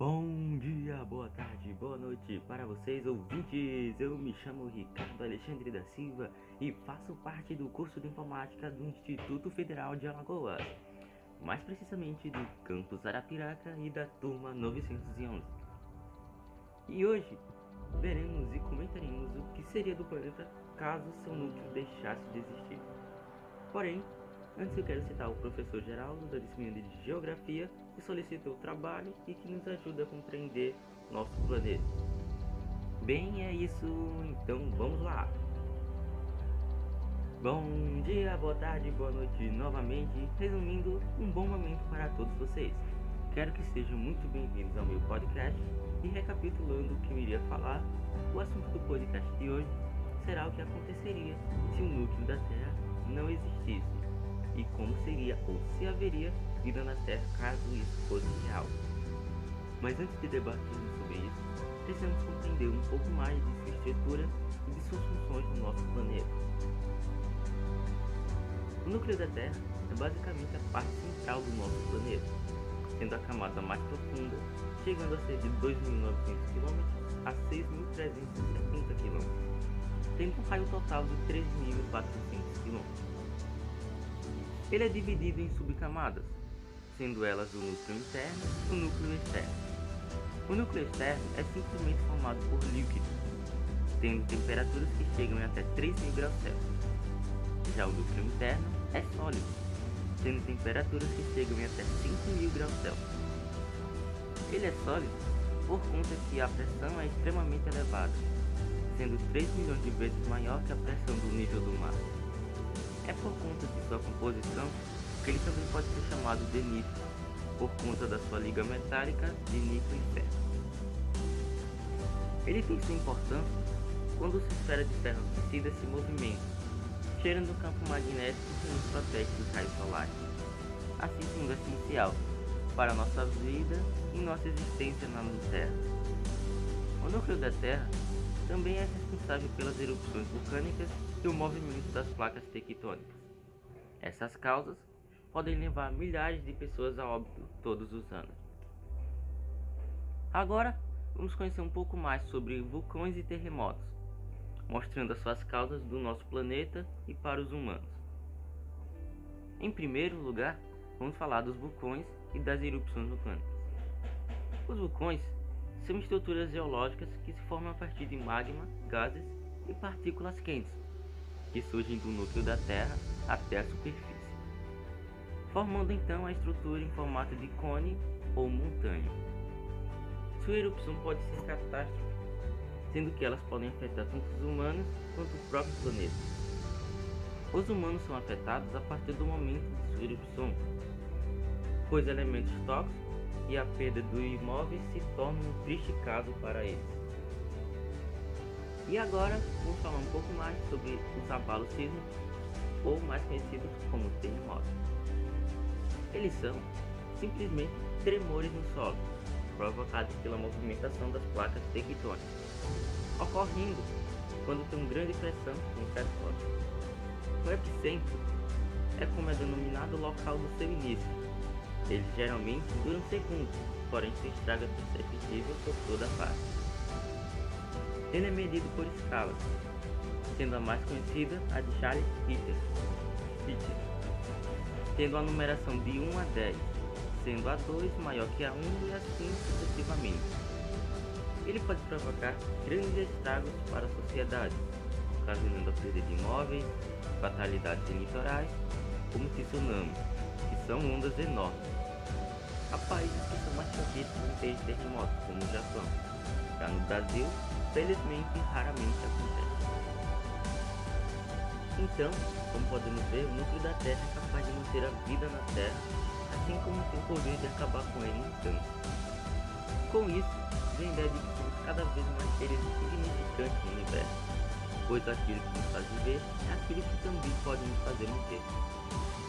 Bom dia, boa tarde, boa noite para vocês ouvintes. Eu me chamo Ricardo Alexandre da Silva e faço parte do curso de informática do Instituto Federal de Alagoas, mais precisamente do campus Arapiraca e da turma 911. E hoje veremos e comentaremos o que seria do planeta caso seu núcleo deixasse de existir. Porém, Antes eu quero citar o professor Geraldo da disciplina de Geografia que o trabalho e que nos ajuda a compreender nosso planeta. Bem, é isso, então vamos lá! Bom dia, boa tarde, boa noite novamente. Resumindo, um bom momento para todos vocês. Quero que sejam muito bem-vindos ao meu podcast e recapitulando o que eu iria falar, o assunto do podcast de hoje será o que aconteceria se o núcleo da Terra não existisse e como seria ou se haveria vida na Terra caso isso fosse real. Mas antes de debatermos sobre isso, precisamos compreender um pouco mais de sua estrutura e de suas funções no nosso planeta. O núcleo da Terra é basicamente a parte central do nosso planeta, sendo a camada mais profunda, chegando a ser de 2.900 km a 6.370 km, tendo um raio total de 3.400 km. Ele é dividido em subcamadas, sendo elas o núcleo interno e o núcleo externo. O núcleo externo é simplesmente formado por líquidos, tendo temperaturas que chegam até 3 mil graus Celsius. Já o núcleo interno é sólido, tendo temperaturas que chegam até 5 mil graus Celsius. Ele é sólido por conta que a pressão é extremamente elevada, sendo 3 milhões de vezes maior que a pressão do por conta de sua composição que ele também pode ser chamado de níquel, por conta da sua liga metálica de níquel e ferro. Ele tem sua importância quando sua esfera de ferro aquecida se movimenta, gerando um campo magnético que nos protege dos raios solares, assim sendo essencial para nossa vida e nossa existência na Terra. O núcleo da Terra também é responsável pelas erupções vulcânicas e o movimento das placas tectônicas. Essas causas podem levar milhares de pessoas a óbito todos os anos. Agora, vamos conhecer um pouco mais sobre vulcões e terremotos, mostrando as suas causas do nosso planeta e para os humanos. Em primeiro lugar, vamos falar dos vulcões e das erupções vulcânicas. Os vulcões são estruturas geológicas que se formam a partir de magma, gases e partículas quentes, que surgem do núcleo da Terra até a superfície, formando então a estrutura em formato de cone ou montanha. Sua erupção pode ser catástrofe, sendo que elas podem afetar tanto os humanos quanto o próprio planeta. Os humanos são afetados a partir do momento de sua erupção, pois elementos tóxicos e a perda do imóvel se tornam um triste caso para eles. E agora vamos falar um pouco mais sobre os abalos sísmicos, ou mais conhecidos como terremotos. Eles são simplesmente tremores no solo, provocados pela movimentação das placas tectônicas, ocorrendo quando tem uma grande pressão certo ponto. O epicentro é como é denominado o local do seu início. Ele geralmente dura um segundo, porém se estraga perceptível por toda a face. Ele é medido por escalas, sendo a mais conhecida a de Charles Peter, tendo a numeração de 1 a 10, sendo a 2 maior que a 1 e assim sucessivamente. Ele pode provocar grandes estragos para a sociedade, ocasionando a perda de imóveis, fatalidades em litorais, como tsunamis, que são ondas enormes. Há países que são mais propícios em ter terremotos, como o Japão. Já no Brasil, felizmente raramente acontece. Então, como podemos ver, o núcleo da Terra é capaz de manter a vida na Terra, assim como tem poder de acabar com ela em instante. Com isso, vem a ideia de que somos cada vez mais seres insignificantes no universo, pois aquilo que nos faz viver é aquilo que também pode nos fazer morrer.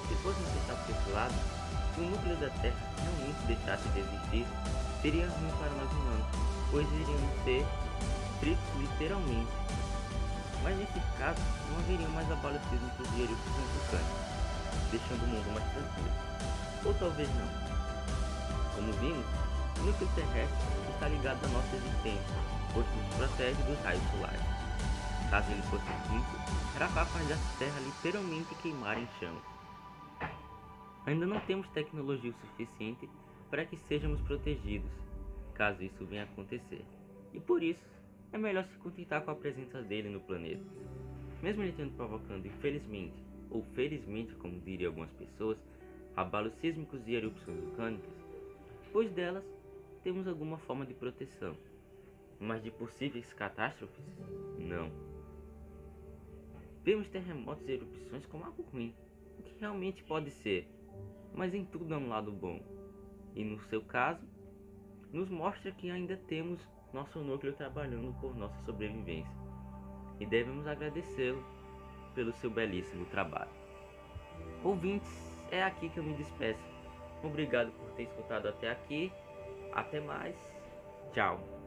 Se fôssemos pensar por esse lado, se o núcleo da Terra realmente deixasse de existir, seria ruim para nós humanos, pois iríamos ser literalmente. Mas nesse caso, não haveria mais abalos sísmicos e erupções vulcânicas, deixando o mundo mais tranquilo. Ou talvez não. Como vimos, O núcleo terrestre está ligado à nossa existência, pois nos protege dos raios solares. Caso ele fosse extinto, era capaz da Terra literalmente queimar em chamas. Ainda não temos tecnologia o suficiente para que sejamos protegidos, caso isso venha a acontecer. E por isso, é melhor se contentar com a presença dele no planeta. Mesmo ele tendo provocando, infelizmente, ou felizmente, como diriam algumas pessoas, abalos sísmicos e erupções vulcânicas, pois delas temos alguma forma de proteção. Mas de possíveis catástrofes, não. Vemos terremotos e erupções como algo ruim, o que realmente pode ser, mas em tudo há um lado bom. E no seu caso, nos mostra que ainda temos nosso núcleo trabalhando por nossa sobrevivência. E devemos agradecê-lo pelo seu belíssimo trabalho. Ouvintes, é aqui que eu me despeço. Obrigado por ter escutado até aqui. Até mais. Tchau.